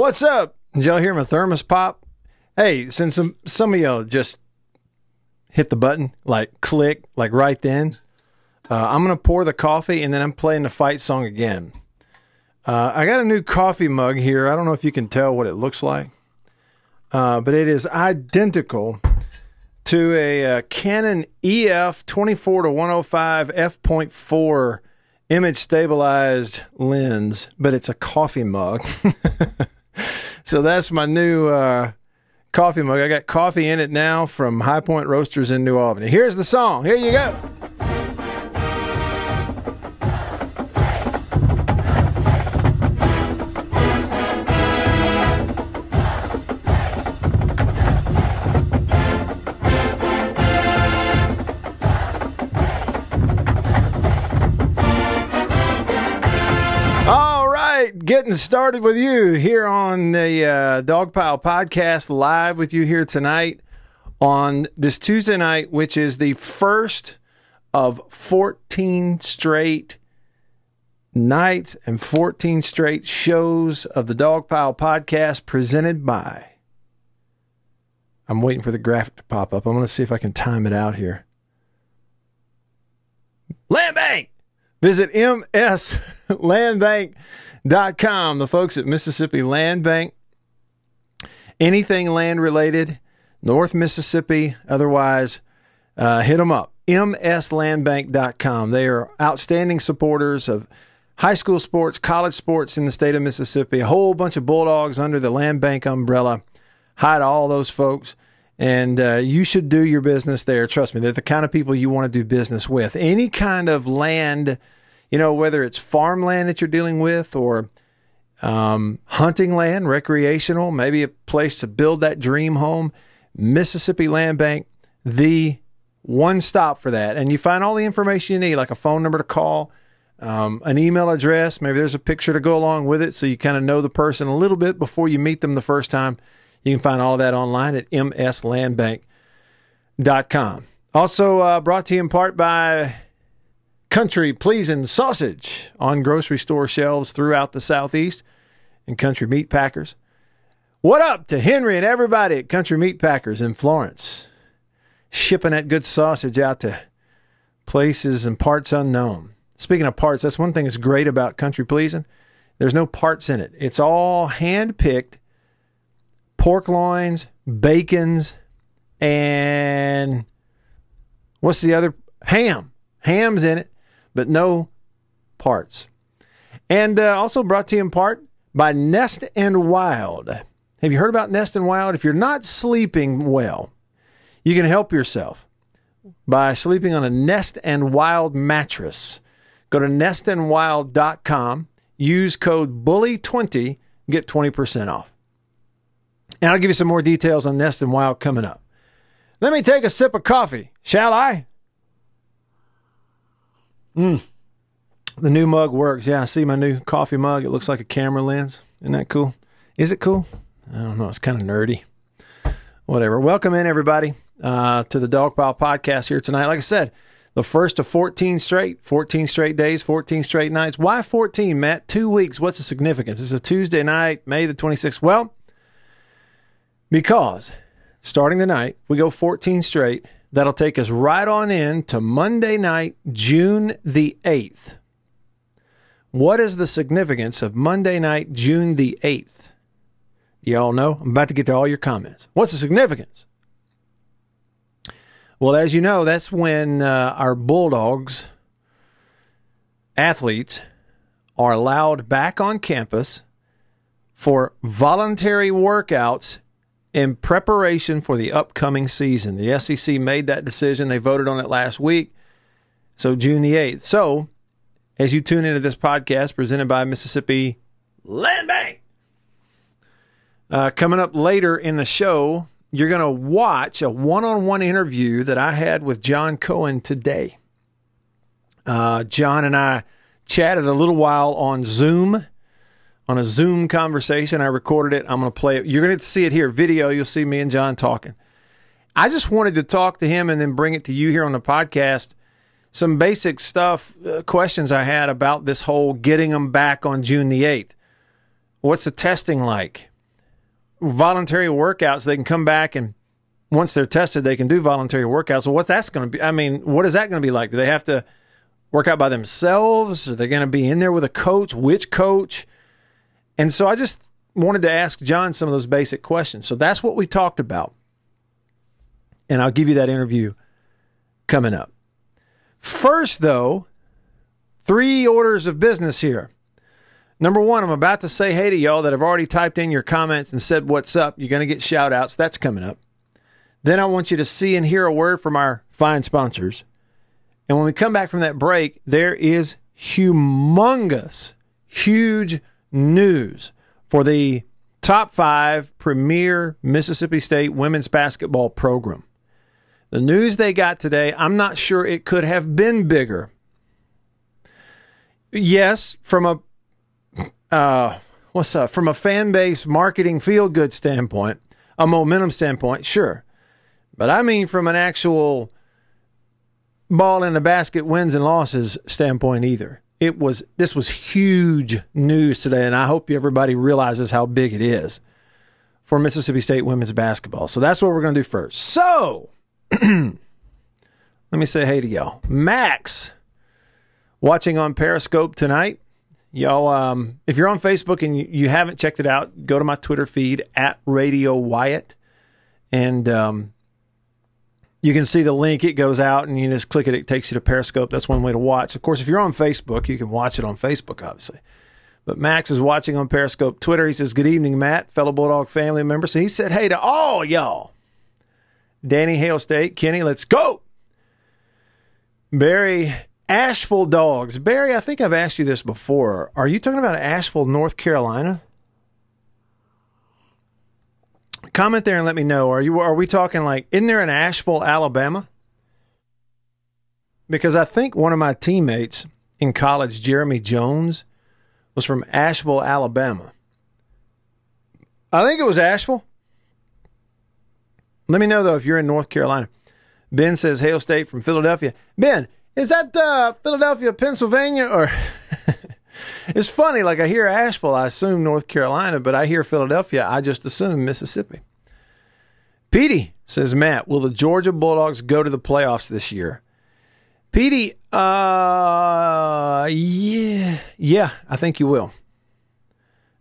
What's up? Did y'all hear my thermos pop? Hey, since some some of y'all just hit the button, like click, like right then, uh, I'm gonna pour the coffee and then I'm playing the fight song again. Uh, I got a new coffee mug here. I don't know if you can tell what it looks like, uh, but it is identical to a, uh Canon EF 24 to 105 f.4 image stabilized lens, but it's a coffee mug. so that's my new uh, coffee mug. I got coffee in it now from High Point Roasters in New Albany. Here's the song. Here you go. Getting started with you here on the uh, Dogpile Podcast, live with you here tonight on this Tuesday night, which is the first of 14 straight nights and 14 straight shows of the Dogpile Podcast presented by. I'm waiting for the graphic to pop up. I'm going to see if I can time it out here. Land Bank! Visit mslandbank.com. Dot com the folks at Mississippi Land Bank. Anything land related, North Mississippi, otherwise, uh, hit them up. mslandbank.com. They are outstanding supporters of high school sports, college sports in the state of Mississippi. A whole bunch of Bulldogs under the Land Bank umbrella. Hi to all those folks. And uh, you should do your business there. Trust me, they're the kind of people you want to do business with. Any kind of land, you know, whether it's farmland that you're dealing with or um, hunting land, recreational, maybe a place to build that dream home, Mississippi Land Bank, the one stop for that. And you find all the information you need, like a phone number to call, um, an email address. Maybe there's a picture to go along with it so you kind of know the person a little bit before you meet them the first time. You can find all of that online at mslandbank.com. Also uh, brought to you in part by Country Pleasing Sausage on grocery store shelves throughout the Southeast and Country Meat Packers. What up to Henry and everybody at Country Meat Packers in Florence? Shipping that good sausage out to places and parts unknown. Speaking of parts, that's one thing that's great about Country Pleasing. There's no parts in it. It's all hand picked pork loins, bacons, and what's the other? Ham. Ham's in it, but no parts. And uh, also brought to you in part by Nest and Wild. Have you heard about Nest and Wild? If you're not sleeping well, you can help yourself by sleeping on a Nest and Wild mattress. Go to nestandwild.com, use code BULLY20, get 20% off. And I'll give you some more details on Nest and Wild coming up. Let me take a sip of coffee, shall I? Mm. The new mug works. Yeah, I see my new coffee mug. It looks like a camera lens. Isn't that cool? Is it cool? I don't know. It's kind of nerdy. Whatever. Welcome in, everybody, uh, to the Dogpile Podcast here tonight. Like I said, the first of 14 straight, 14 straight days, 14 straight nights. Why 14, Matt? Two weeks. What's the significance? It's a Tuesday night, May the 26th. Well, because starting tonight, we go 14 straight. That'll take us right on in to Monday night, June the 8th. What is the significance of Monday night, June the 8th? You all know? I'm about to get to all your comments. What's the significance? Well, as you know, that's when uh, our Bulldogs athletes are allowed back on campus for voluntary workouts in preparation for the upcoming season. The SEC made that decision. They voted on it last week. So, June the 8th. So, as you tune into this podcast presented by Mississippi Land Bank, uh, coming up later in the show, you're going to watch a one on one interview that I had with John Cohen today. Uh, John and I chatted a little while on Zoom, on a Zoom conversation. I recorded it. I'm going to play it. You're going to see it here, video. You'll see me and John talking. I just wanted to talk to him and then bring it to you here on the podcast. Some basic stuff, uh, questions I had about this whole getting them back on June the 8th. What's the testing like? voluntary workouts. They can come back and once they're tested, they can do voluntary workouts. So what's that's going to be? I mean, what is that going to be like? Do they have to work out by themselves? Are they going to be in there with a coach? Which coach? And so I just wanted to ask John some of those basic questions. So that's what we talked about. And I'll give you that interview coming up. First, though, three orders of business here. Number one, I'm about to say hey to y'all that have already typed in your comments and said what's up. You're going to get shout outs. That's coming up. Then I want you to see and hear a word from our fine sponsors. And when we come back from that break, there is humongous, huge news for the top five premier Mississippi State women's basketball program. The news they got today, I'm not sure it could have been bigger. Yes, from a uh, what's up? From a fan base marketing feel good standpoint, a momentum standpoint, sure. But I mean from an actual ball in the basket wins and losses standpoint either. It was this was huge news today, and I hope everybody realizes how big it is for Mississippi State women's basketball. So that's what we're going to do first. So let me say hey to y'all. Max watching on Periscope tonight. Y'all, um, if you're on Facebook and you, haven't checked it out, go to my Twitter feed at Radio Wyatt, and um, you can see the link. It goes out, and you just click it. It takes you to Periscope. That's one way to watch. Of course, if you're on Facebook, you can watch it on Facebook, obviously. But Max is watching on Periscope, Twitter. He says, "Good evening, Matt, fellow Bulldog family member." So he said, "Hey to all y'all." Danny Hail State, Kenny, let's go. Barry Asheville dogs. Barry, I think I've asked you this before. Are you talking about Asheville, North Carolina? Comment there and let me know. Are you are we talking like isn't there an Ashville, Alabama? Because I think one of my teammates in college, Jeremy Jones, was from Ashville, Alabama. I think it was Asheville. Let me know though if you're in North Carolina. Ben says Hail State from Philadelphia. Ben, is that uh, Philadelphia, Pennsylvania, or? It's funny. Like I hear Asheville, I assume North Carolina, but I hear Philadelphia, I just assume Mississippi. Petey says Matt, will the Georgia Bulldogs go to the playoffs this year? Petey, uh, yeah, yeah, I think you will.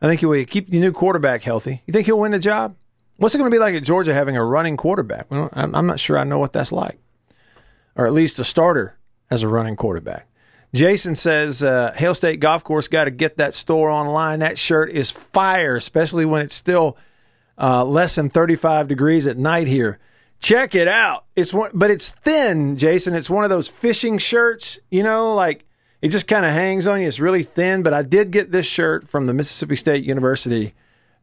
I think you will. keep the new quarterback healthy. You think he'll win the job? What's it going to be like at Georgia having a running quarterback? Well, I'm not sure I know what that's like, or at least a starter as a running quarterback. Jason says, uh, Hail State Golf Course got to get that store online. That shirt is fire, especially when it's still uh, less than 35 degrees at night here. Check it out. It's one, but it's thin, Jason. It's one of those fishing shirts, you know, like it just kind of hangs on you. It's really thin, but I did get this shirt from the Mississippi State University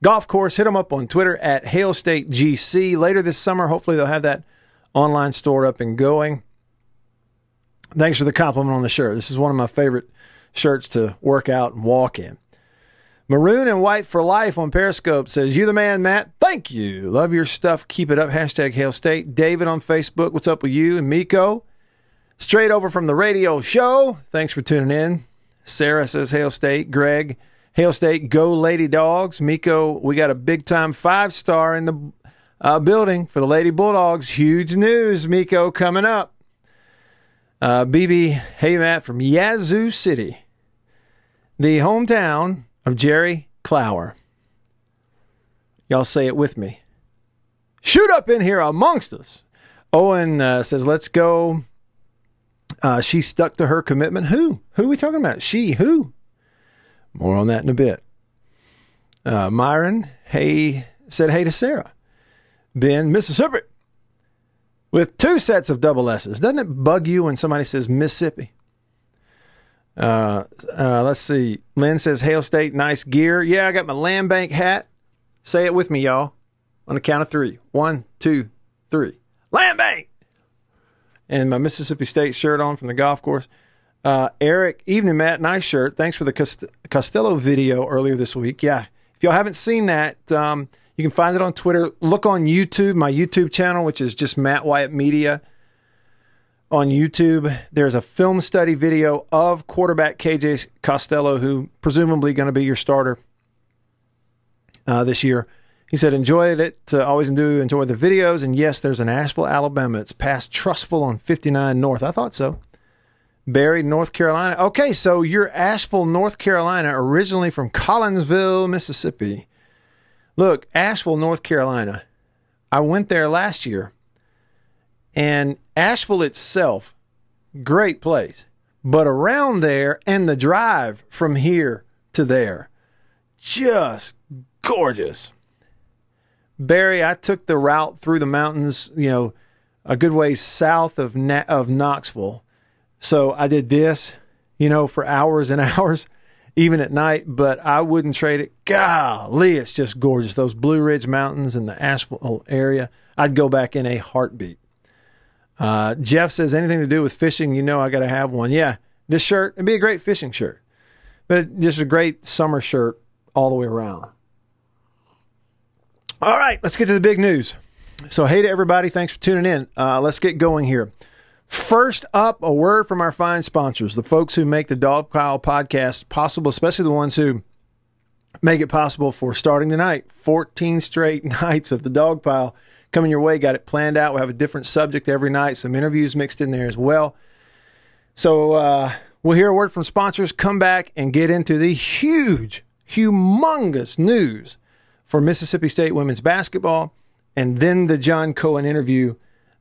Golf Course. Hit them up on Twitter at Hail State GC. Later this summer, hopefully they'll have that online store up and going. Thanks for the compliment on the shirt. This is one of my favorite shirts to work out and walk in. Maroon and White for Life on Periscope says, You the man, Matt. Thank you. Love your stuff. Keep it up. Hashtag Hail State. David on Facebook. What's up with you? And Miko. Straight over from the radio show. Thanks for tuning in. Sarah says Hail State. Greg, Hail State, go Lady Dogs. Miko, we got a big time five star in the uh, building for the Lady Bulldogs. Huge news, Miko, coming up. Uh, BB, hey Matt from Yazoo City, the hometown of Jerry Clower. Y'all say it with me. Shoot up in here amongst us. Owen uh, says, let's go. Uh, she stuck to her commitment. Who? Who are we talking about? She, who? More on that in a bit. Uh, Myron, hey, said hey to Sarah. Ben, Mississippi with two sets of double S's. Doesn't it bug you when somebody says Mississippi? Uh, uh, let's see. Lynn says Hail State, nice gear. Yeah, I got my land bank hat. Say it with me, y'all. On the count of three. One, two, three. Land bank. And my Mississippi State shirt on from the golf course. Uh, Eric, evening, Matt. Nice shirt. Thanks for the Cost- Costello video earlier this week. Yeah, if y'all haven't seen that, um, you can find it on Twitter. Look on YouTube, my YouTube channel, which is just Matt Wyatt Media. On YouTube, there's a film study video of quarterback KJ Costello, who presumably going to be your starter uh, this year. He said, enjoyed it. Uh, always do enjoy the videos. And yes, there's an Ashville, Alabama. It's past Trussville on 59 North. I thought so. Barry, North Carolina. Okay, so you're Asheville, North Carolina, originally from Collinsville, Mississippi. Look, Asheville, North Carolina. I went there last year, and Asheville itself, great place. But around there and the drive from here to there, just gorgeous. Barry, I took the route through the mountains, you know, a good ways south of Na- of Knoxville. So I did this, you know, for hours and hours, even at night, but I wouldn't trade it. Golly, it's just gorgeous. Those Blue Ridge Mountains and the Asheville area, I'd go back in a heartbeat. Uh, Jeff says, anything to do with fishing, you know, I got to have one. Yeah, this shirt, it'd be a great fishing shirt, but just a great summer shirt all the way around. All right, let's get to the big news. So, hey to everybody, thanks for tuning in. Uh, let's get going here. First up, a word from our fine sponsors, the folks who make the Dog Pile podcast possible, especially the ones who make it possible for starting tonight. 14 straight nights of the Dog Pile coming your way. Got it planned out. We'll have a different subject every night, some interviews mixed in there as well. So, uh, we'll hear a word from sponsors, come back and get into the huge, humongous news for Mississippi State women's basketball, and then the John Cohen interview.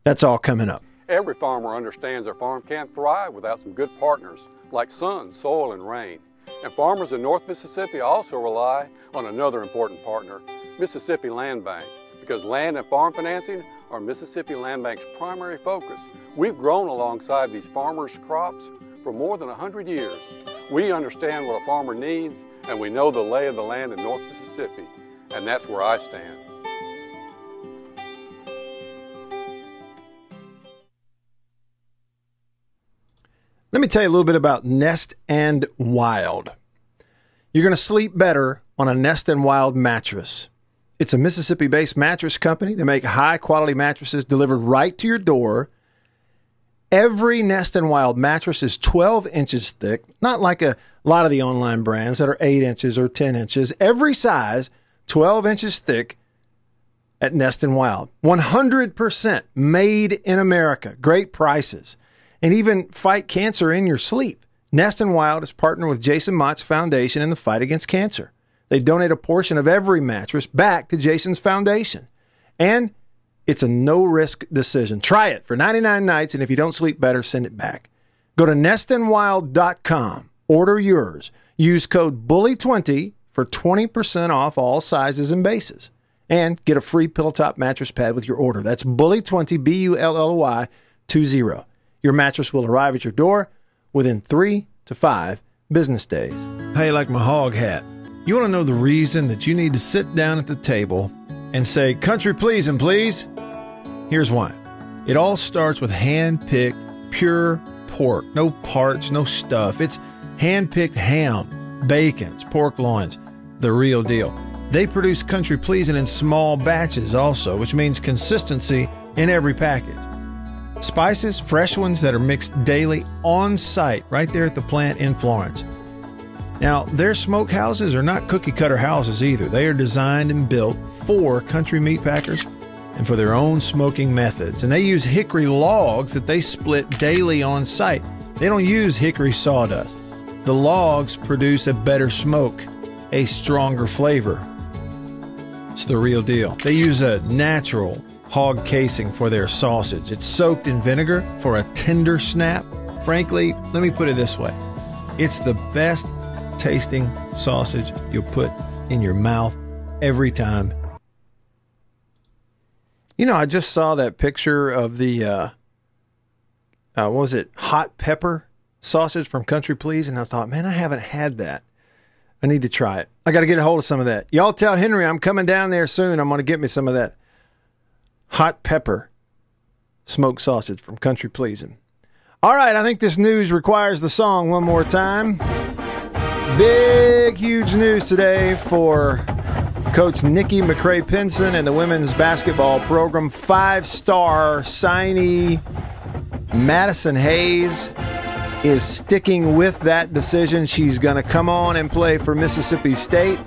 That's all coming up. Every farmer understands their farm can't thrive without some good partners like sun, soil, and rain. And farmers in North Mississippi also rely on another important partner, Mississippi Land Bank, because land and farm financing are Mississippi Land Bank's primary focus. We've grown alongside these farmers' crops for more than 100 years. We understand what a farmer needs, and we know the lay of the land in North Mississippi. And that's where I stand. Let me tell you a little bit about Nest and Wild. You're going to sleep better on a Nest and Wild mattress. It's a Mississippi based mattress company. They make high quality mattresses delivered right to your door. Every Nest and Wild mattress is 12 inches thick, not like a lot of the online brands that are 8 inches or 10 inches. Every size 12 inches thick at Nest and Wild. 100% made in America. Great prices. And even fight cancer in your sleep. Nest and Wild is partnered with Jason Motte's Foundation in the fight against cancer. They donate a portion of every mattress back to Jason's foundation. And it's a no risk decision. Try it for 99 nights, and if you don't sleep better, send it back. Go to nestandwild.com, order yours. Use code BULLY20 for 20% off all sizes and bases. And get a free pillow top mattress pad with your order. That's Bully20, B U L L Y 20. Your mattress will arrive at your door within three to five business days. Hey, like my hog hat. You want to know the reason that you need to sit down at the table and say, Country pleasing, please? Here's why it all starts with hand picked, pure pork. No parts, no stuff. It's hand picked ham, bacons, pork loins the real deal. They produce country pleasing in small batches also, which means consistency in every package. Spices, fresh ones that are mixed daily on site right there at the plant in Florence. Now, their smokehouses are not cookie cutter houses either. They are designed and built for country meat packers and for their own smoking methods. And they use hickory logs that they split daily on site. They don't use hickory sawdust. The logs produce a better smoke a stronger flavor. It's the real deal. They use a natural hog casing for their sausage. It's soaked in vinegar for a tender snap. Frankly, let me put it this way it's the best tasting sausage you'll put in your mouth every time. You know, I just saw that picture of the, uh, uh, what was it, hot pepper sausage from Country Please, and I thought, man, I haven't had that. I need to try it. I got to get a hold of some of that. Y'all tell Henry I'm coming down there soon. I'm going to get me some of that hot pepper smoked sausage from Country Pleasing. All right, I think this news requires the song one more time. Big, huge news today for Coach Nikki McCray Penson and the women's basketball program. Five star signee Madison Hayes is sticking with that decision. She's going to come on and play for Mississippi State.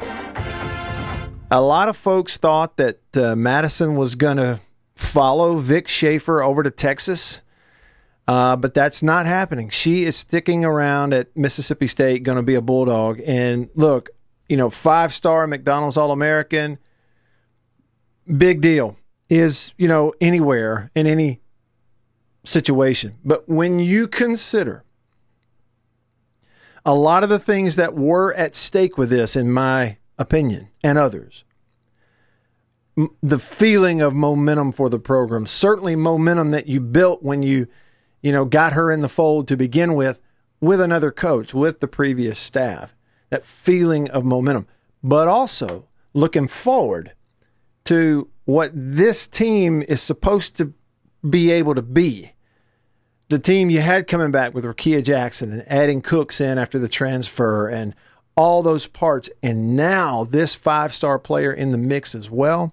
A lot of folks thought that uh, Madison was going to follow Vic Schaefer over to Texas, uh, but that's not happening. She is sticking around at Mississippi State, going to be a Bulldog. And look, you know, five star McDonald's All American, big deal. Is, you know, anywhere in any situation. But when you consider a lot of the things that were at stake with this, in my opinion, and others. The feeling of momentum for the program, certainly momentum that you built when you, you know, got her in the fold to begin with, with another coach, with the previous staff. That feeling of momentum, but also looking forward to what this team is supposed to be able to be. The team you had coming back with Rickea Jackson and adding Cooks in after the transfer and all those parts, and now this five star player in the mix as well,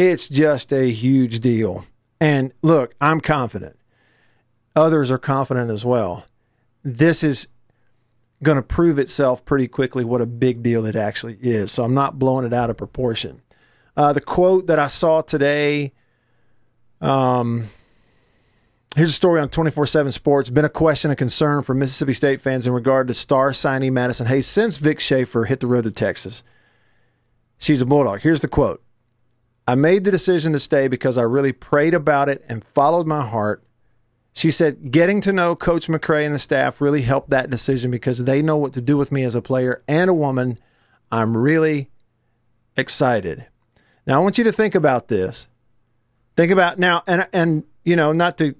it's just a huge deal. And look, I'm confident. Others are confident as well. This is going to prove itself pretty quickly what a big deal it actually is. So I'm not blowing it out of proportion. Uh, the quote that I saw today, um, Here's a story on 24 7 Sports. Been a question and concern for Mississippi State fans in regard to star signee Madison Hayes since Vic Schaefer hit the road to Texas. She's a Bulldog. Here's the quote I made the decision to stay because I really prayed about it and followed my heart. She said, getting to know Coach McCray and the staff really helped that decision because they know what to do with me as a player and a woman. I'm really excited. Now, I want you to think about this. Think about now, and, and, you know, not to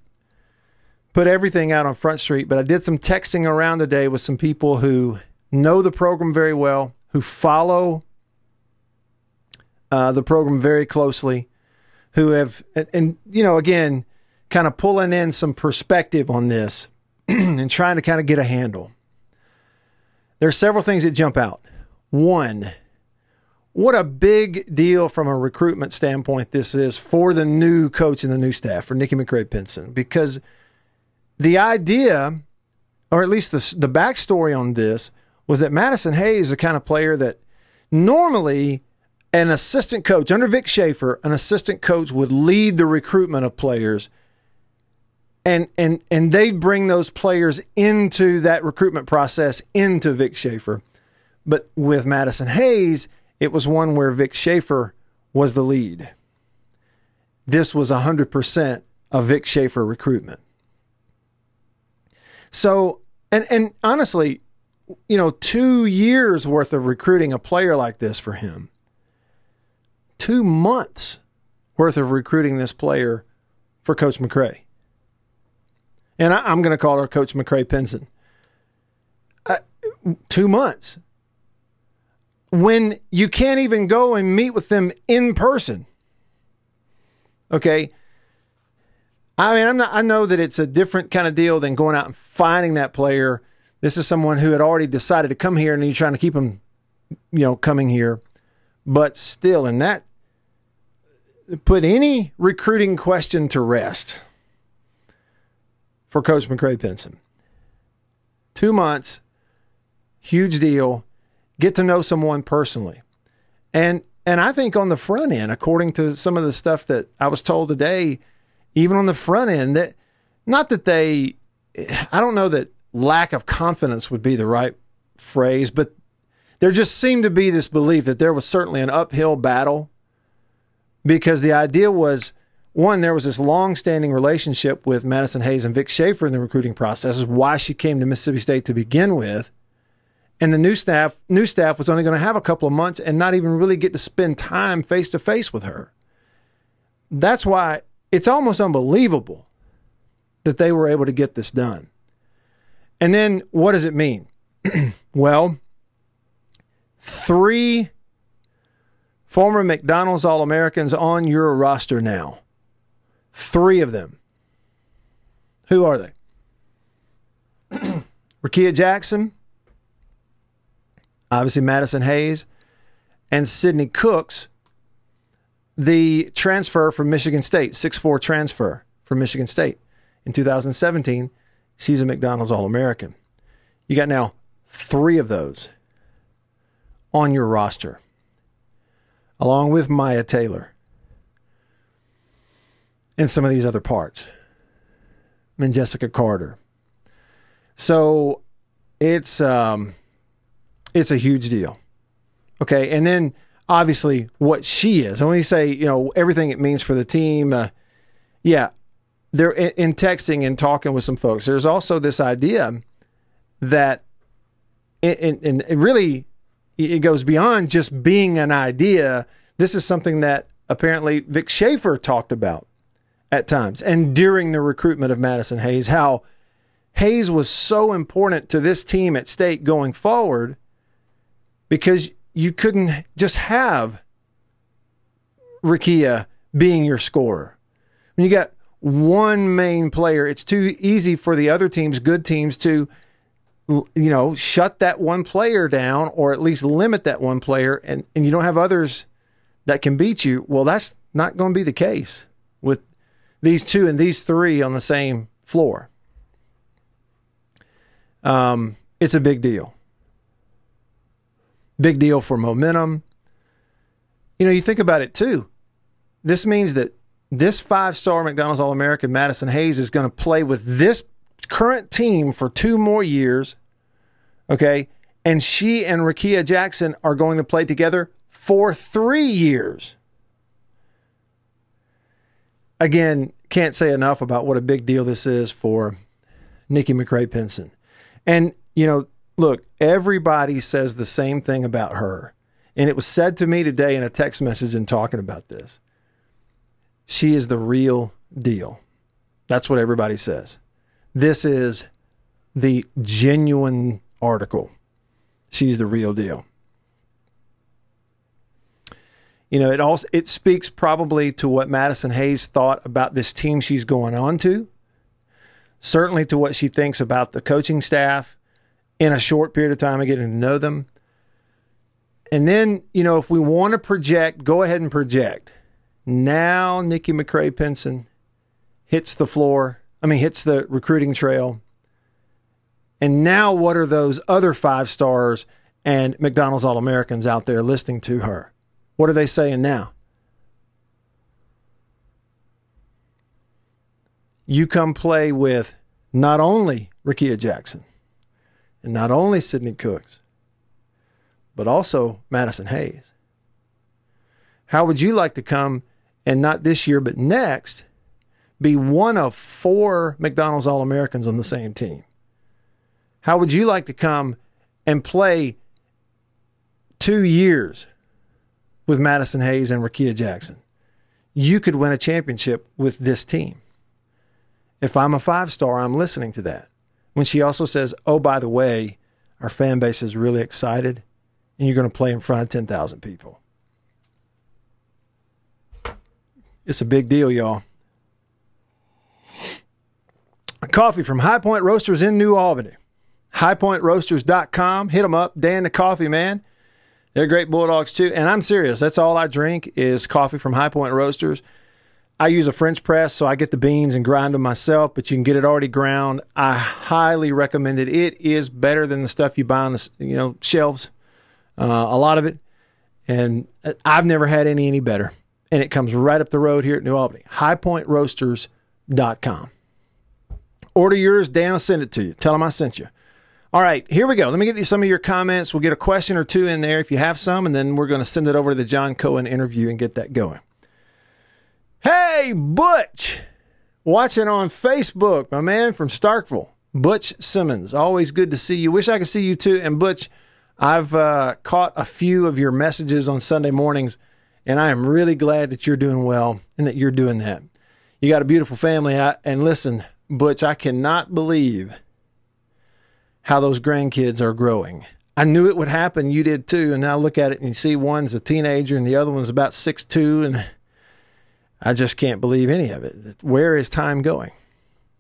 put everything out on Front Street, but I did some texting around today with some people who know the program very well, who follow uh, the program very closely, who have, and, and you know, again, kind of pulling in some perspective on this and trying to kind of get a handle. There are several things that jump out. One, what a big deal from a recruitment standpoint this is for the new coach and the new staff, for Nikki McCray Penson, because – the idea, or at least the, the backstory on this, was that Madison Hayes is the kind of player that normally an assistant coach under Vic Schaefer, an assistant coach would lead the recruitment of players and and and they bring those players into that recruitment process into Vic Schaefer. But with Madison Hayes, it was one where Vic Schaefer was the lead. This was 100% of Vic Schaefer recruitment. So, and and honestly, you know, two years worth of recruiting a player like this for him. Two months worth of recruiting this player for Coach McCray. And I, am going to call her Coach McCray Penson. Uh, two months. When you can't even go and meet with them in person. Okay. I mean, I'm not. I know that it's a different kind of deal than going out and finding that player. This is someone who had already decided to come here, and you're trying to keep them, you know, coming here. But still, in that, put any recruiting question to rest for Coach McCray Penson. Two months, huge deal. Get to know someone personally, and and I think on the front end, according to some of the stuff that I was told today even on the front end that not that they I don't know that lack of confidence would be the right phrase, but there just seemed to be this belief that there was certainly an uphill battle because the idea was one, there was this long-standing relationship with Madison Hayes and Vic Schaefer in the recruiting process, is why she came to Mississippi State to begin with. And the new staff, new staff was only going to have a couple of months and not even really get to spend time face to face with her. That's why it's almost unbelievable that they were able to get this done. And then what does it mean? well, three former McDonald's All Americans on your roster now. Three of them. Who are they? Rickea Jackson, obviously Madison Hayes, and Sydney Cooks, the transfer from Michigan State, 6'4 transfer from Michigan State in 2017. She's a McDonald's All American. You got now three of those on your roster. Along with Myah Taylor and some of these other parts. And Jessica Carter. So it's um it's a huge deal. Okay, and then obviously what she is. And when you say, you know, everything it means for the team, uh, yeah, they're in, in texting and talking with some folks. There's also this idea that, and, and, and really, it goes beyond just being an idea. This is something that apparently Vic Schaefer talked about at times and during the recruitment of Madison Hayes, how Hayes was so important to this team at state going forward because you couldn't just have Rickea being your scorer. When you got one main player, it's too easy for the other teams, good teams, to you know shut that one player down or at least limit that one player, and and you don't have others that can beat you. Well, that's not going to be the case with these two and these three on the same floor. Um, it's a big deal. Big deal for momentum. You know, you think about it too. This means that this five star McDonald's All American Madison Hayes is going to play with this current team for two more years. Okay. And she and Rickea Jackson are going to play together for three years. Again, can't say enough about what a big deal this is for Nikki McCray Penson. And, you know, look, everybody says the same thing about her. And it was said to me today in a text message and talking about this. She is the real deal. That's what everybody says. This is the genuine article. She's the real deal. You know, it also it speaks probably to what Madison Hayes thought about this team she's going on to. Certainly to what she thinks about the coaching staff in a short period of time of getting to know them. And then, you know, if we want to project, go ahead and project. Now Nikki McCray Penson hits the floor. I mean, hits the recruiting trail. And now what are those other five stars and McDonald's All Americans out there listening to her? What are they saying now? You come play with not only Rickea Jackson and not only Sydney Cooks, but also Madison Hayes. How would you like to come and not this year, but next, be one of four McDonald's All Americans on the same team? How would you like to come and play two years with Madison Hayes and Rickea Jackson. You could win a championship with this team. If I'm a five star, I'm listening to that. When she also says, oh, by the way, our fan base is really excited and you're going to play in front of 10,000 people. It's a big deal, y'all. Coffee from High Point Roasters in New Albany. HighPointRoasters.com. Hit them up. Dan the Coffee Man. They're great Bulldogs too. And I'm serious. That's all I drink is coffee from High Point Roasters. I use a French press, so I get the beans and grind them myself, but you can get it already ground. I highly recommend it. It is better than the stuff you buy on the you know shelves. Uh, a lot of it, and I've never had any any better. And it comes right up the road here at New Albany. HighPointRoasters.com. Order yours, Dan will send it to you. Tell them I sent you. All right, here we go. Let me get you some of your comments. We'll get a question or two in there if you have some, and then we're going to send it over to the John Cohen interview and get that going. Hey, Butch, watching on Facebook, my man from Starkville, Butch Simmons. Always good to see you. Wish I could see you too. And Butch, I've uh, caught a few of your messages on Sunday mornings, and I am really glad that you're doing well and that you're doing that. You got a beautiful family. and listen, Butch, I cannot believe how those grandkids are growing. I knew it would happen. You did too. And now look at it and you see one's a teenager and the other one's about six two, and I just can't believe any of it. Where is time going?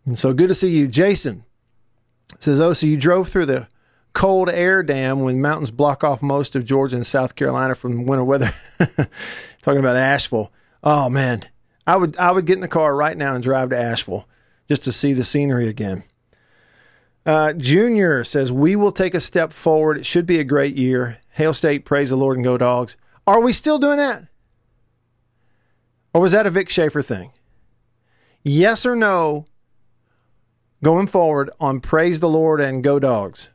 And so good to see you. Jason says, Oh, so you drove through the cold air dam when mountains block off most of Georgia and South Carolina from winter weather. Talking about Asheville. Oh man. I would I would get in the car right now and drive to Asheville just to see the scenery again. Uh, Junior says, We will take a step forward. It should be a great year. Hail State, praise the Lord, and go dogs. Are we still doing that? Or was that a Vic Schaefer thing? Yes or no going forward on Praise the Lord and Go Dogs?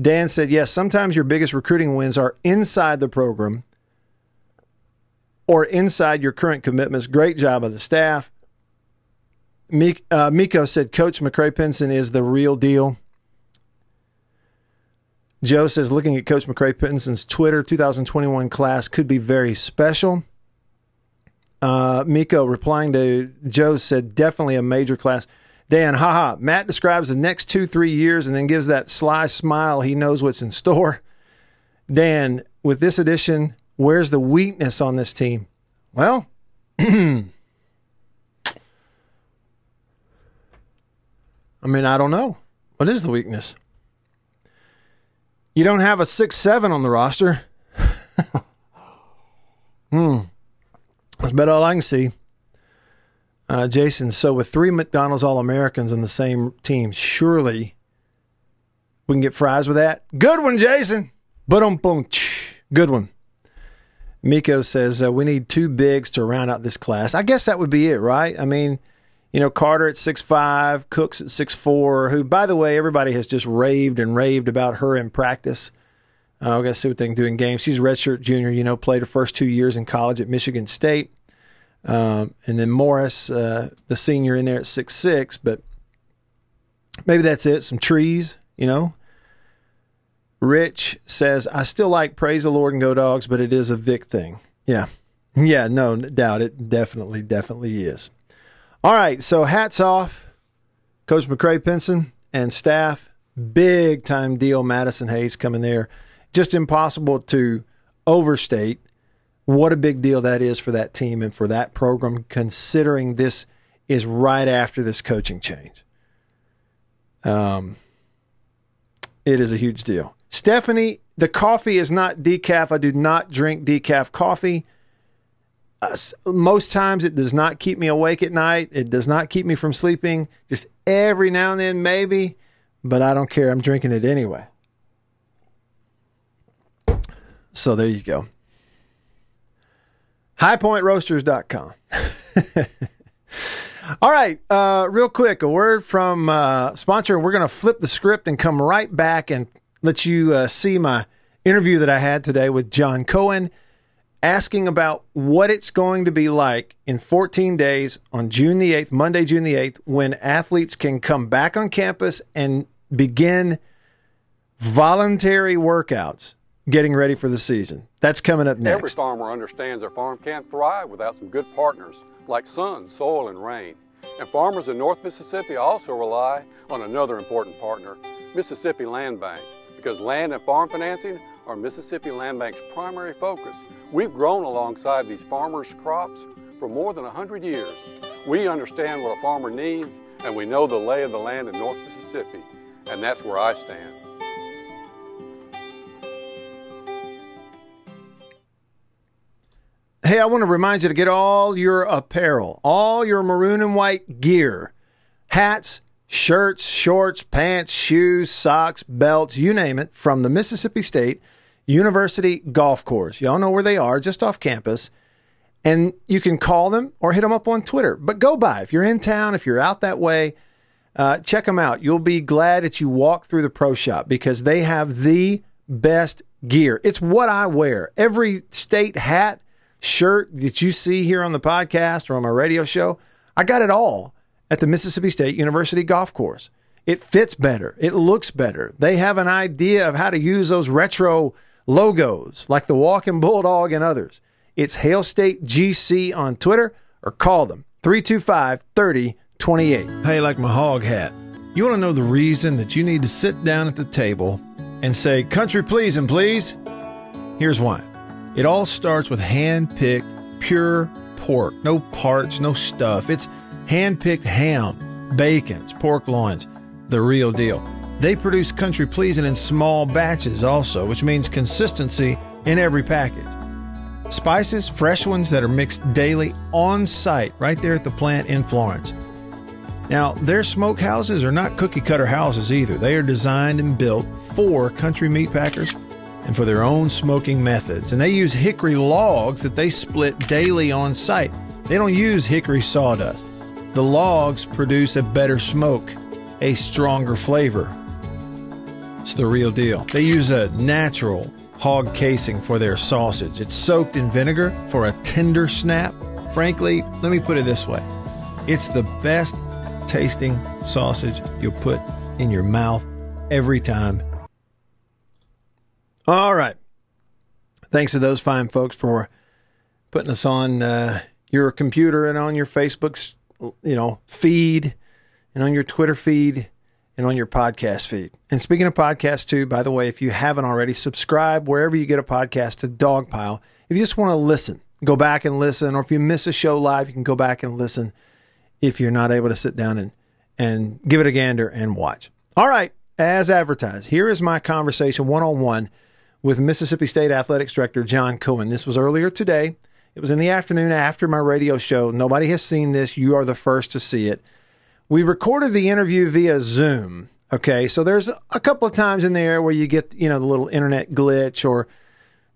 Dan said, yes, sometimes your biggest recruiting wins are inside the program or inside your current commitments. Great job of the staff. Uh, Miko said, Coach McCray Penson is the real deal. Joe says, looking at Coach McCray Penson's Twitter, 2021 class could be very special. Uh, Miko replying to Joe said, definitely a major class. Dan, haha. Matt describes the next two, three years and then gives that sly smile. He knows what's in store. Dan, with this addition, where's the weakness on this team? Well, I mean, I don't know. What is the weakness? You don't have a six seven on the roster. hmm. That's about all I can see. Uh, Jason, so with three McDonald's All Americans on the same team, surely we can get fries with that. Good one, Jason. Boom, boom, good one. Miko says uh, we need two bigs to round out this class. I guess that would be it, right? I mean, you know, Carter at six five, Cooks at six four. Who, by the way, everybody has just raved and raved about her in practice. Uh, got to see what they can do in games. She's a redshirt junior. You know, played her first two years in college at Michigan State. Um, and then Morris, uh, the senior, in there at six six. But maybe that's it. Some trees, you know. Rich says, I still like Praise the Lord and Go Dogs, but it is a Vic thing. Yeah. Yeah, no doubt. It definitely, definitely is. All right. So hats off, Coach McCray Penson and staff. Big time deal. Madison Hayes coming there. Just impossible to overstate what a big deal that is for that team and for that program, considering this is right after this coaching change. Um, it is a huge deal. Stephanie, the coffee is not decaf. I do not drink decaf coffee. Uh, most times it does not keep me awake at night. It does not keep me from sleeping. Just every now and then, maybe, but I don't care. I'm drinking it anyway. So there you go highpointroasters.com. All right, uh, real quick, a word from uh, sponsor. We're going to flip the script and come right back and let you uh, see my interview that I had today with John Cohen, asking about what it's going to be like in 14 days on June the 8th, Monday, June the 8th, when athletes can come back on campus and begin voluntary workouts getting ready for the season. That's coming up next. Every farmer understands their farm can't thrive without some good partners like sun, soil, and rain. And farmers in North Mississippi also rely on another important partner, Mississippi Land Bank, because land and farm financing are Mississippi Land Bank's primary focus. We've grown alongside these farmers' crops for more than 100 years. We understand what a farmer needs, and we know the lay of the land in North Mississippi, and that's where I stand. Hey, I want to remind you to get all your apparel, all your maroon and white gear, hats, shirts, shorts, pants, shoes, socks, belts, you name it, from the Mississippi State University Golf Course. Y'all know where they are, just off campus. And you can call them or hit them up on Twitter. But go by. If you're in town, if you're out that way, uh, check them out. You'll be glad that you walk through the pro shop because they have the best gear. It's what I wear. Every state hat shirt that you see here on the podcast or on my radio show, I got it all at the Mississippi State University golf course. It fits better, it looks better. They have an idea of how to use those retro logos like the Walking Bulldog and others. It's Hail State GC on Twitter or call them 325 3028. Hey, like my hog hat. You want to know the reason that you need to sit down at the table and say, Country pleasing, please? Here's why. It all starts with hand picked, pure pork. No parts, no stuff. It's hand picked ham, bacons, pork loins, the real deal. They produce country pleasing in small batches also, which means consistency in every package. Spices, fresh ones that are mixed daily on site right there at the plant in Florence. Now, their smokehouses are not cookie cutter houses either. They are designed and built for country meat packers and for their own smoking methods. And they use hickory logs that they split daily on site. They don't use hickory sawdust. The logs produce a better smoke, a stronger flavor. It's the real deal. They use a natural hog casing for their sausage. It's soaked in vinegar for a tender snap. Frankly, let me put it this way it's the best tasting sausage you'll put in your mouth every time. All right. Thanks to those fine folks for putting us on uh, your computer and on your Facebook, you know, feed and on your Twitter feed and on your podcast feed. And speaking of podcasts too, by the way, if you haven't already, subscribe wherever you get a podcast to Dogpile. If you just want to listen, go back and listen, or if you miss a show live, you can go back and listen if you're not able to sit down and and give it a gander and watch. All right, as advertised, here is my conversation one on one with Mississippi State Athletics Director John Cohen. This was earlier today. It was in the afternoon after my radio show. Nobody has seen this. You are the first to see it. We recorded the interview via Zoom. Okay, so there's a couple of times in there where you get, you know, the little internet glitch or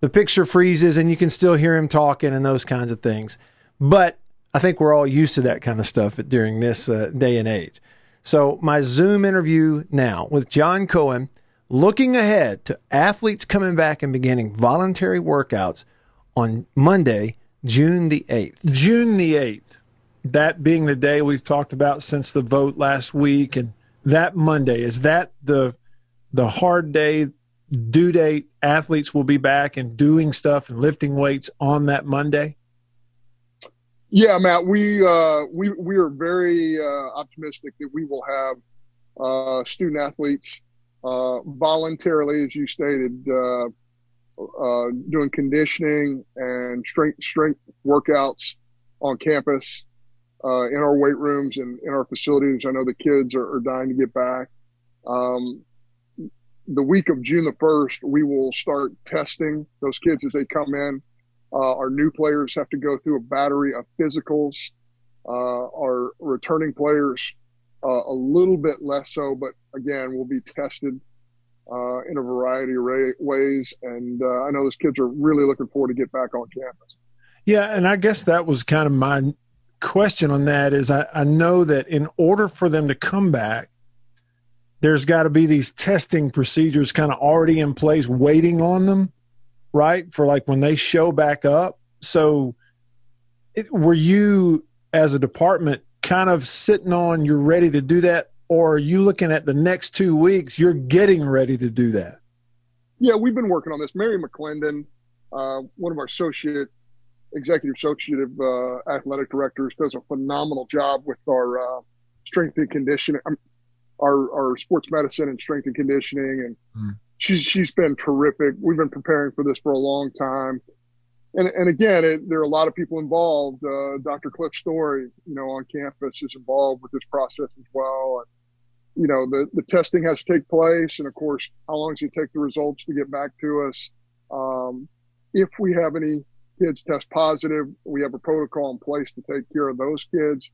the picture freezes and you can still hear him talking and those kinds of things. But I think we're all used to that kind of stuff during this uh, day and age. So, my Zoom interview now with John Cohen, looking ahead to athletes coming back and beginning voluntary workouts on Monday, June the 8th. June the 8th, that being the day we've talked about since the vote last week. And that Monday, is that the, the hard day, due date? Athletes will be back and doing stuff and lifting weights on that Monday? Yeah, Matt, we uh, we we are very uh, optimistic that we will have uh, student athletes uh, voluntarily, as you stated, uh, uh, doing conditioning and strength strength workouts on campus in our weight rooms and in our facilities. I know the kids are, are dying to get back. Um, the week of June the first, we will start testing those kids as they come in uh, our new players have to go through a battery of physicals. Uh, our returning players, uh, a little bit less so, but again, will be tested uh, in a variety of ways. And uh, I know those kids are really looking forward to get back on campus. Yeah, and I guess that was kind of my question on that. Is I, I know that in order for them to come back, there's got to be these testing procedures kind of already in place, waiting on them right? For like when they show back up. So it, were you as a department kind of sitting on you're ready to do that or are you looking at the next two weeks you're getting ready to do that yeah we've been working on this mary mcclendon uh, one of our associate executive associative uh, athletic directors does a phenomenal job with our uh, strength and conditioning um, our, our sports medicine and strength and conditioning and mm she's she's been terrific. We've been preparing for this for a long time, and and again, it, there are a lot of people involved. Uh, Dr. Cliff Story, you know, on campus is involved with this process as well. And, you know, the the testing has to take place, and of course, how long does it take the results to get back to us? Um, if we have any kids test positive, we have a protocol in place to take care of those kids.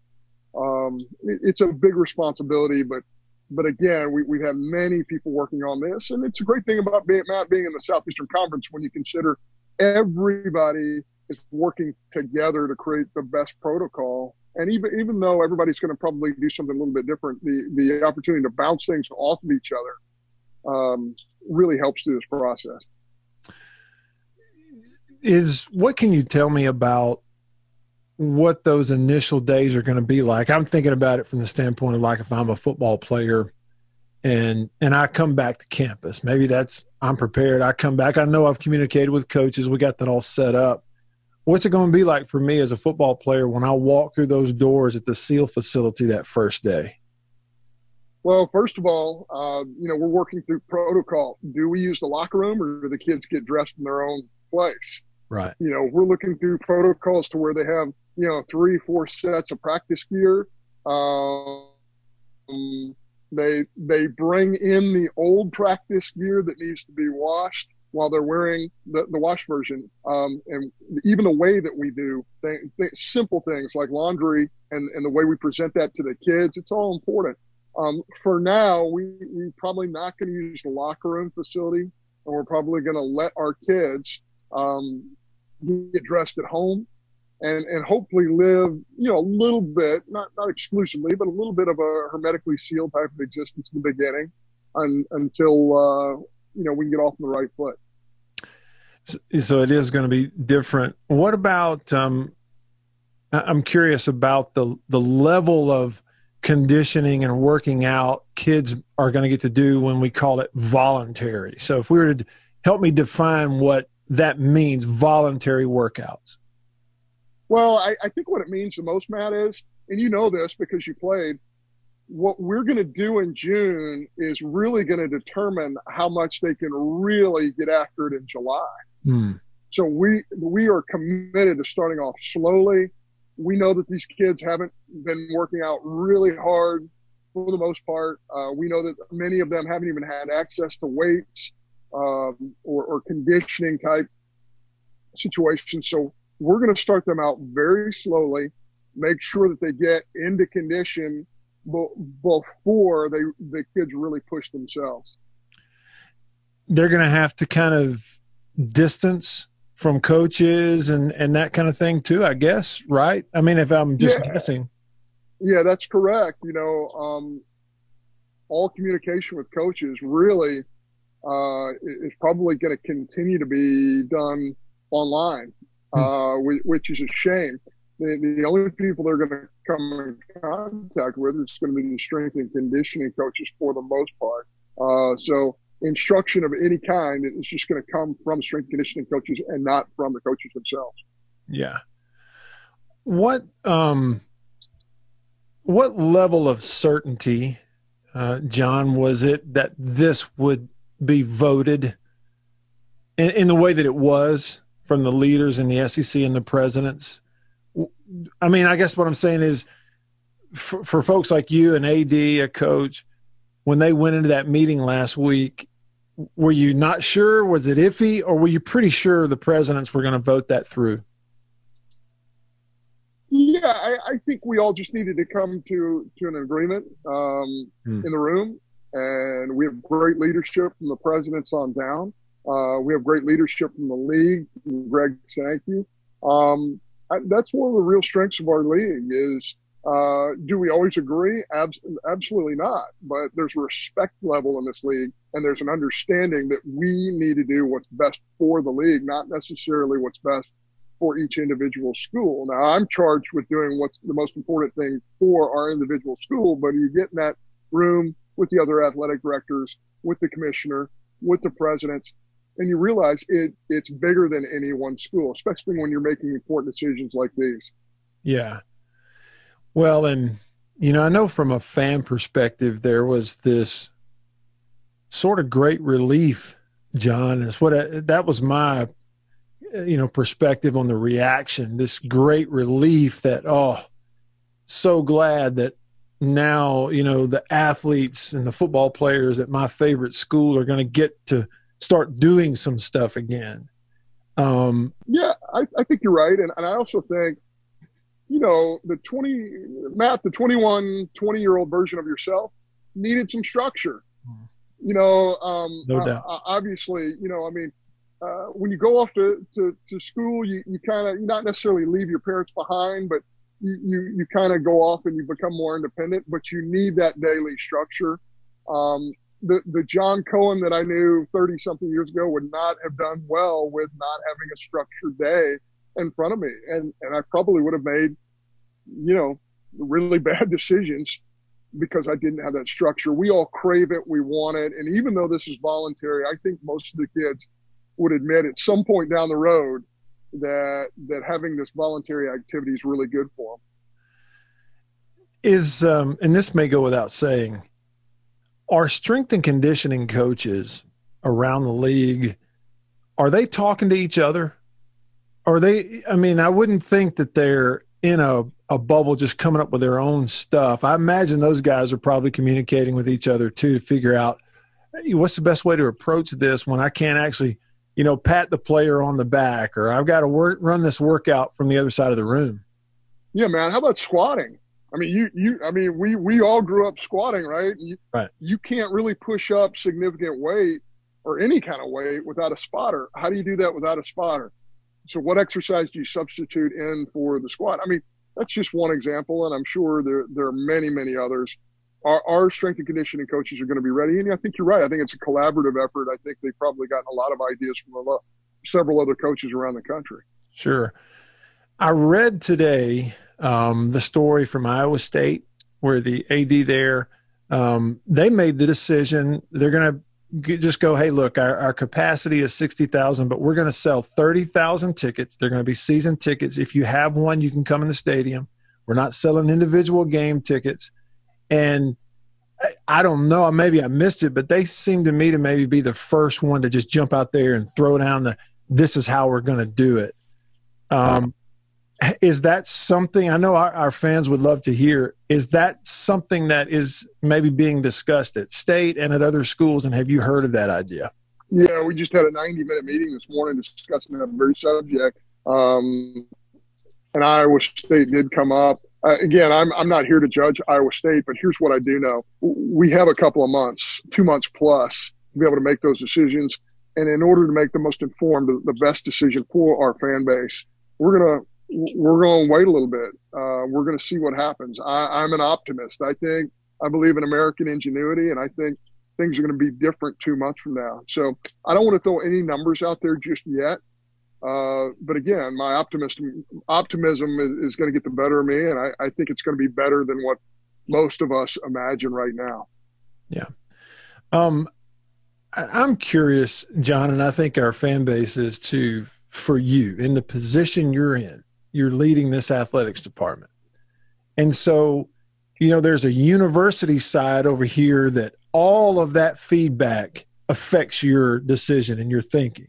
Um, it, it's a big responsibility, but but again, we, we have many people working on this. And it's a great thing about being, Matt being in the Southeastern Conference when you consider everybody is working together to create the best protocol. And even, even though everybody's going to probably do something a little bit different, the, the opportunity to bounce things off of each other um, really helps through this process. Is what can you tell me about what those initial days are going to be like. I'm thinking about it from the standpoint of like if I'm a football player and and I come back to campus. Maybe that's I'm prepared. I come back. I know I've communicated with coaches. We got that all set up. What's it going to be like for me as a football player when I walk through those doors at the SEAL facility that first day? Well, first of all, uh, you know, we're working through protocol. Do we use the locker room or do the kids get dressed in their own place? Right. You know, we're looking through protocols to where they have you know, three, four sets of practice gear. Um, they they bring in the old practice gear that needs to be washed while they're wearing the, the wash version. Um, and even the way that we do th- th- simple things like laundry and, and the way we present that to the kids, it's all important. Um, for now, we, we're probably not going to use the locker room facility. and we're probably going to let our kids um, get dressed at home and and hopefully live you know a little bit not not exclusively but a little bit of a hermetically sealed type of existence in the beginning un, until uh, you know we can get off on the right foot. So it is going to be different. What about um, i'm curious about the the level of conditioning and working out kids are going to get to do when we call it voluntary. So if we were to help me define what that means voluntary workouts well, I, I think what it means the most, Matt, is, and you know this because you played, what we're going to do in June is really going to determine how much they can really get after it in July. Mm. So we we are committed to starting off slowly. We know that these kids haven't been working out really hard for the most part. Uh, we know that many of them haven't even had access to weights um, or, or conditioning type situations. So we're going to start them out very slowly, make sure that they get into condition before they the kids really push themselves. They're going to have to kind of distance from coaches and and that kind of thing too, I guess, right? I mean, if I'm just yeah. guessing. Yeah, that's correct. You know, um, all communication with coaches really uh, is probably going to continue to be done online. Hmm. uh, which is a shame. The, the only people they're going to come in contact with is going to be the strength and conditioning coaches for the most part. Uh, so instruction of any kind is just going to come from strength conditioning coaches and not from the coaches themselves. Yeah. What um what level of certainty, uh, John, was it that this would be voted in, in the way that it was? from the leaders in the SEC and the presidents. I mean, I guess what I'm saying is for, for folks like you and AD, a coach, when they went into that meeting last week, were you not sure? Was it iffy, or were you pretty sure the presidents were going to vote that through? Yeah, I, I, think we all just needed to come to to an agreement um, hmm. in the room, and we have great leadership from the presidents on down. Uh, we have great leadership from the league. Greg, thank you. Um, I, that's one of the real strengths of our league is, uh, do we always agree? Abs- absolutely not. But there's a respect level in this league and there's an understanding that we need to do what's best for the league, not necessarily what's best for each individual school. Now I'm charged with doing what's the most important thing for our individual school, but you get in that room with the other athletic directors, with the commissioner, with the presidents, and you realize it it's bigger than any one school, especially when you're making important decisions like these. Yeah. Well, and you know, I know from a fan perspective, there was this sort of great relief, John. Is what I, that was my, uh, you know, perspective on the reaction. This great relief that oh, so glad that now you know the athletes and the football players at my favorite school are going to get to start doing some stuff again. Um, yeah, I, I think you're right. And, and I also think, you know, the 20, Matt, the 21, 20 year old version of yourself needed some structure. You know, um, no doubt. Uh, obviously, you know, I mean, uh, when you go off to, to, to school, you, you kind of, you not necessarily leave your parents behind, but you, you, kind of go off and you become more independent, but you need that daily structure. Um, the, the John Cohen that I knew 30 something years ago would not have done well with not having a structured day in front of me. And, and I probably would have made, you know, really bad decisions because I didn't have that structure. We all crave it. We want it. And even though this is voluntary, I think most of the kids would admit at some point down the road that, that having this voluntary activity is really good for them. Is, um, and this may go without saying, are strength and conditioning coaches around the league are they talking to each other are they i mean i wouldn't think that they're in a, a bubble just coming up with their own stuff i imagine those guys are probably communicating with each other too to figure out hey, what's the best way to approach this when i can't actually you know pat the player on the back or i've got to work, run this workout from the other side of the room yeah man how about squatting I mean, you, you, I mean, we, we all grew up squatting, right? You, right. You can't really push up significant weight or any kind of weight without a spotter. How do you do that without a spotter? So what exercise do you substitute in for the squat? I mean, that's just one example, and I'm sure there there are many many others. Our, our strength and conditioning coaches are going to be ready, and I think you're right. I think it's a collaborative effort. I think they've probably gotten a lot of ideas from lot, several other coaches around the country. Sure. I read today um, the story from Iowa State where the AD there um, they made the decision they're going to just go, hey, look, our, our capacity is 60,000, but we're going to sell 30,000 tickets. They're going to be season tickets. If you have one, you can come in the stadium. We're not selling individual game tickets. And I, don't know, maybe I missed it, but they seem to me to maybe be the first one to just jump out there and throw down the this is how we're going to do it. Um, is that something I know our, our, fans would love to hear? Is that something that is maybe being discussed at state and at other schools? And have you heard of that idea? Yeah, we just had a 90 minute meeting this morning discussing that very subject. Um, and Iowa State did come up. Uh, again, I'm, I'm not here to judge Iowa State, but here's what I do know. We have a couple of months, two months plus, to be able to make those decisions. And in order to make the most informed, the best decision for our fan base, we're going to we're going to wait a little bit. Uh, we're going to see what happens. I, am an optimist. I think I believe in American ingenuity, and I think things are going to be different two months from now. So I don't want to throw any numbers out there just yet. Uh, but again, my optimism optimism is, is, going to get the better of me, and I, I think it's going to be better than what most of us imagine right now. Yeah. Um, I, I'm curious, John, and I think our fan base is too. For you, in the position you're in, you're leading this athletics department. And so, you know, there's a university side over here that all of that feedback affects your decision and your thinking.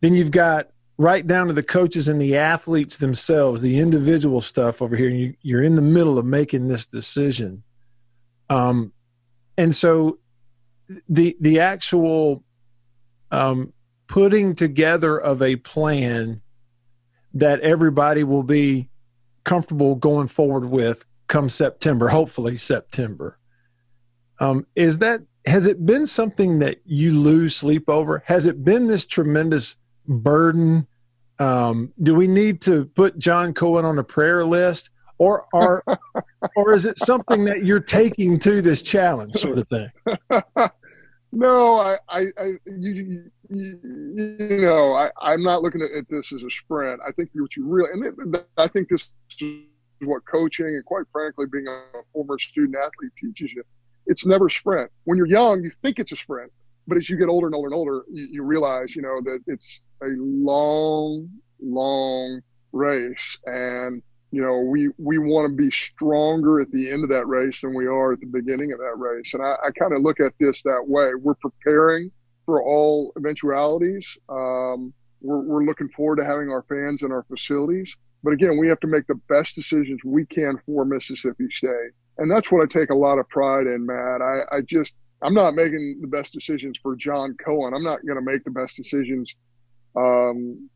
Then you've got right down to the coaches and the athletes themselves, the individual stuff over here. And you, are in the middle of making this decision. Um, and so the the actual um, putting together of a plan that everybody will be comfortable going forward with come September, hopefully September. Um, is that has it been something that you lose sleep over? Has it been this tremendous burden? Um, do we need to put John Cohen on a prayer list, or are, or is it something that you're taking to this challenge, sort of thing? No, I, I, I you, you, you, know, I, I'm not looking at, at, this as a sprint. I think what you really, and it, I think this is what coaching and quite frankly, being a former student athlete teaches you. It's never sprint. When you're young, you think it's a sprint, but as you get older and older and older, you, you realize, you know, that it's a long, long race. And you know, we, we want to be stronger at the end of that race than we are at the beginning of that race. And I, I kind of look at this that way. We're preparing for all eventualities. Um, we're, we're looking forward to having our fans in our facilities. But again, we have to make the best decisions we can for Mississippi State. And that's what I take a lot of pride in, Matt. I, I just, I'm not making the best decisions for John Cohen. I'm not going to make the best decisions um,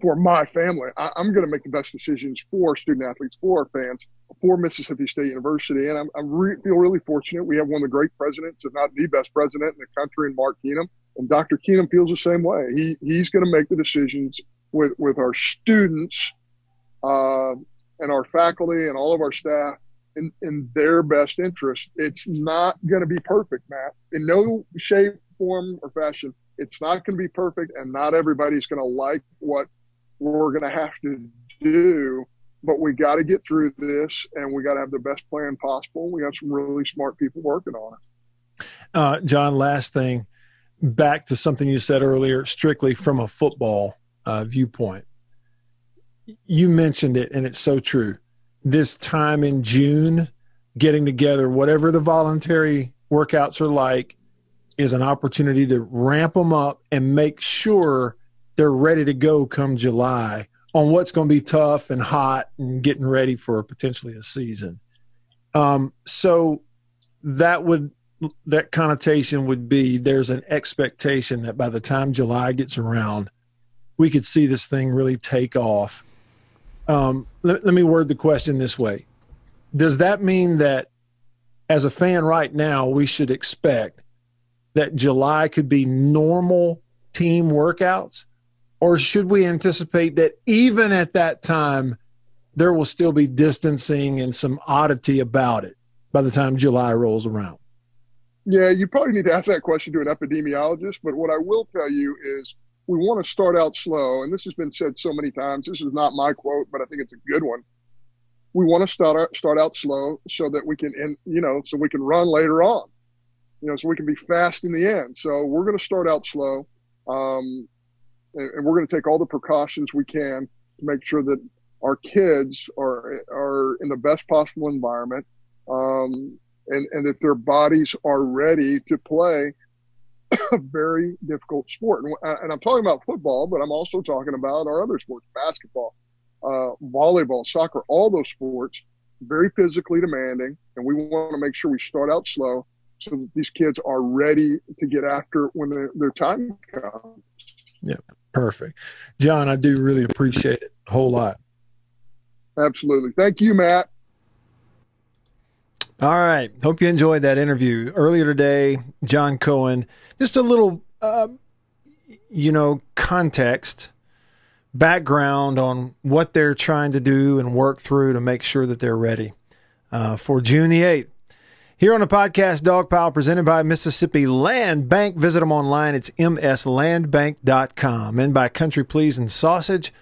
for my family. I, am going to make the best decisions for student athletes, for our fans, for Mississippi State University. And I'm, I re- feel really fortunate. We have one of the great presidents, if not the best president in the country, in Mark Keenum. And Dr. Keenum feels the same way. He, he's going to make the decisions with, with our students, uh, and our faculty and all of our staff in, in their best interest. It's not going to be perfect, Matt, in no shape, form, or fashion. It's not going to be perfect, and not everybody's going to like what we're going to have to do. But we got to get through this, and we got to have the best plan possible. We got some really smart people working on it. Uh, John, last thing, back to something you said earlier, strictly from a football uh, viewpoint. You mentioned it, and it's so true. This time in June, getting together, whatever the voluntary workouts are like, is an opportunity to ramp them up and make sure they're ready to go come July on what's going to be tough and hot and getting ready for potentially a season. Um, so that would that connotation would be there's an expectation that by the time July gets around, we could see this thing really take off. Um, let, let me word the question this way: Does that mean that as a fan right now, we should expect that July could be normal team workouts? Or should we anticipate that even at that time, there will still be distancing and some oddity about it by the time July rolls around? Yeah, you probably need to ask that question to an epidemiologist. But what I will tell you is we want to start out slow. And this has been said so many times. This is not my quote, but I think it's a good one. We want to start out, start out slow so that we can, and you know, so we can run later on, you know, so we can be fast in the end. So we're going to start out slow. Um, and, and we're going to take all the precautions we can to make sure that our kids are, are in the best possible environment. Um, and, and that their bodies are ready to play a very difficult sport. And, and, I'm talking about football, but I'm also talking about our other sports, basketball, uh, volleyball, soccer, all those sports, very physically demanding. And we want to make sure we start out slow so that these kids are ready to get after when their, their time comes. Yeah, perfect. John, I do really appreciate it a whole lot. Absolutely. Thank you, Matt. All right. Hope you enjoyed that interview earlier today. John Cohen. Just a little, uh, you know, context, background on what they're trying to do and work through to make sure that they're ready uh, for June the 8th. Here on the podcast, Dog Pile, presented by Mississippi Land Bank. Visit them online. It's mslandbank.com. And by Country Pleasin' Sausage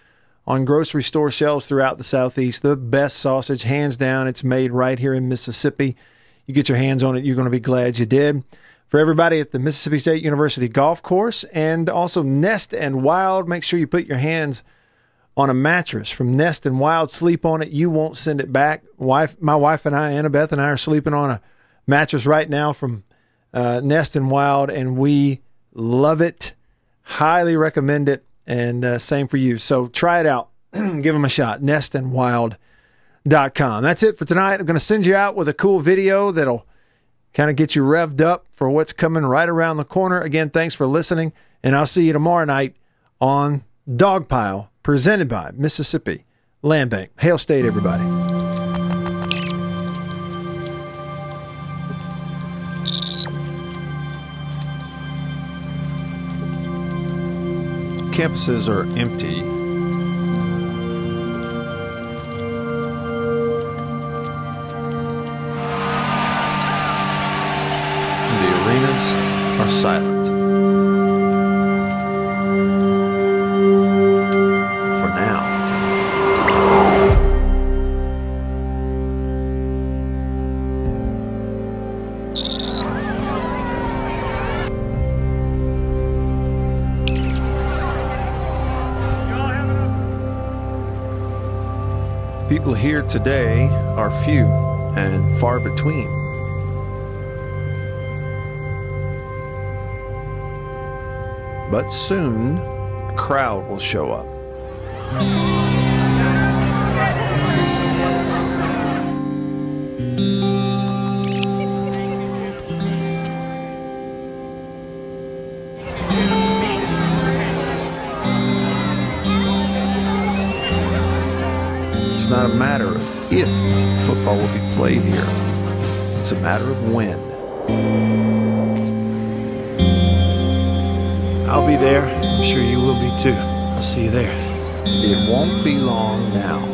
on grocery store shelves throughout the Southeast. The best sausage, hands down. It's made right here in Mississippi. You get your hands on it, you're going to be glad you did. For everybody at the Mississippi State University golf course and also Nest and Wild, make sure you put your hands on a mattress from Nest and Wild. Sleep on it. You won't send it back. Wife, my wife and I, Annabeth and I, are sleeping on a mattress right now from uh, Nest and Wild, and we love it. Highly recommend it. And uh, same for you. So try it out. Give them a shot. Nestandwild.com. That's it for tonight. I'm going to send you out with a cool video that'll kind of get you revved up for what's coming right around the corner. Again, thanks for listening. And I'll see you tomorrow night on Dogpile, presented by Mississippi Land Bank. Hail State, everybody. Campuses are empty. The arenas are silent. People here today are few and far between. But soon, a crowd will show up. Played here, it's a matter of when. I'll be there. I'm sure you will be too. I'll see you there. It won't be long now.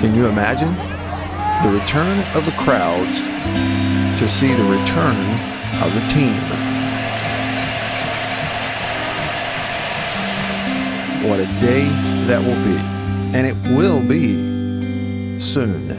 Can you imagine the return of the crowds to see the return of the team? What a day that will be. And it will be soon.